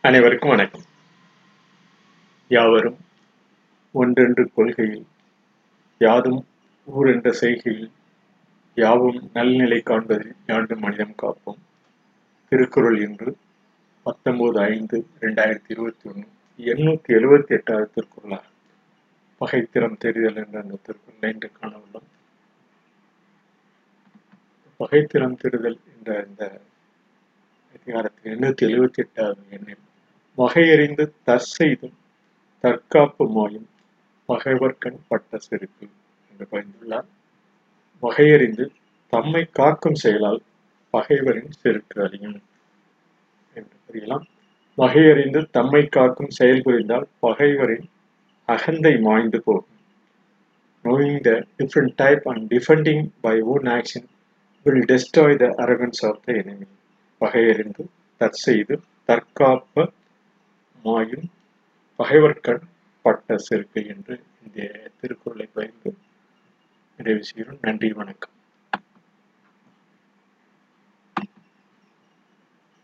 அனைவருக்கும் வணக்கம். யாவரும் ஒன்றென்று கொள்கையில் யாதும் ஊரென்ற செய்கையில் யாவும் நல்நிலை காண்பதில் யாண்டு மனிதம் காப்போம். திருக்குறள் இன்று பத்தொன்பது ஐந்து ரெண்டாயிரத்தி இருபத்தி ஒன்று எண்ணூற்றி எழுபத்தி எட்டாவது திருக்குறளாக பகைத்திறம் தெரிதல் என்ற அந்த திருக்குறளை இன்று காண உள்ளோம். பகைத்திறம் தெரிதல் என்ற இந்த அதிகாரத்தில் எண்ணூத்தி எழுபத்தி எட்டாவது எண்ணில் வகையறிந்து தற்செய்தும் தற்காப்பு மாயும் பகைவர்கண் பட்ட செருப்பு என்று பயந்துள்ளார். வகையறிந்து தம்மை காக்கும் செயலால் பகைவரின் செருக்கு அறியும் என்று புரியலாம் வகையறிந்து தம்மை காக்கும் செயல் புரிந்தால் பகைவரின் அகந்தை மாய்ந்து போகும். Knowing the different type and defending by own action will destroy the arrogance of the enemy. பகையறிந்து தற்செய்து தற்காப்ப மாயும் பகைவர்கண் பட்ட செருக்கு என்று இந்த திருக்குறளை பயந்து நிறைவு செய்கிறோம். நன்றி வணக்கம்.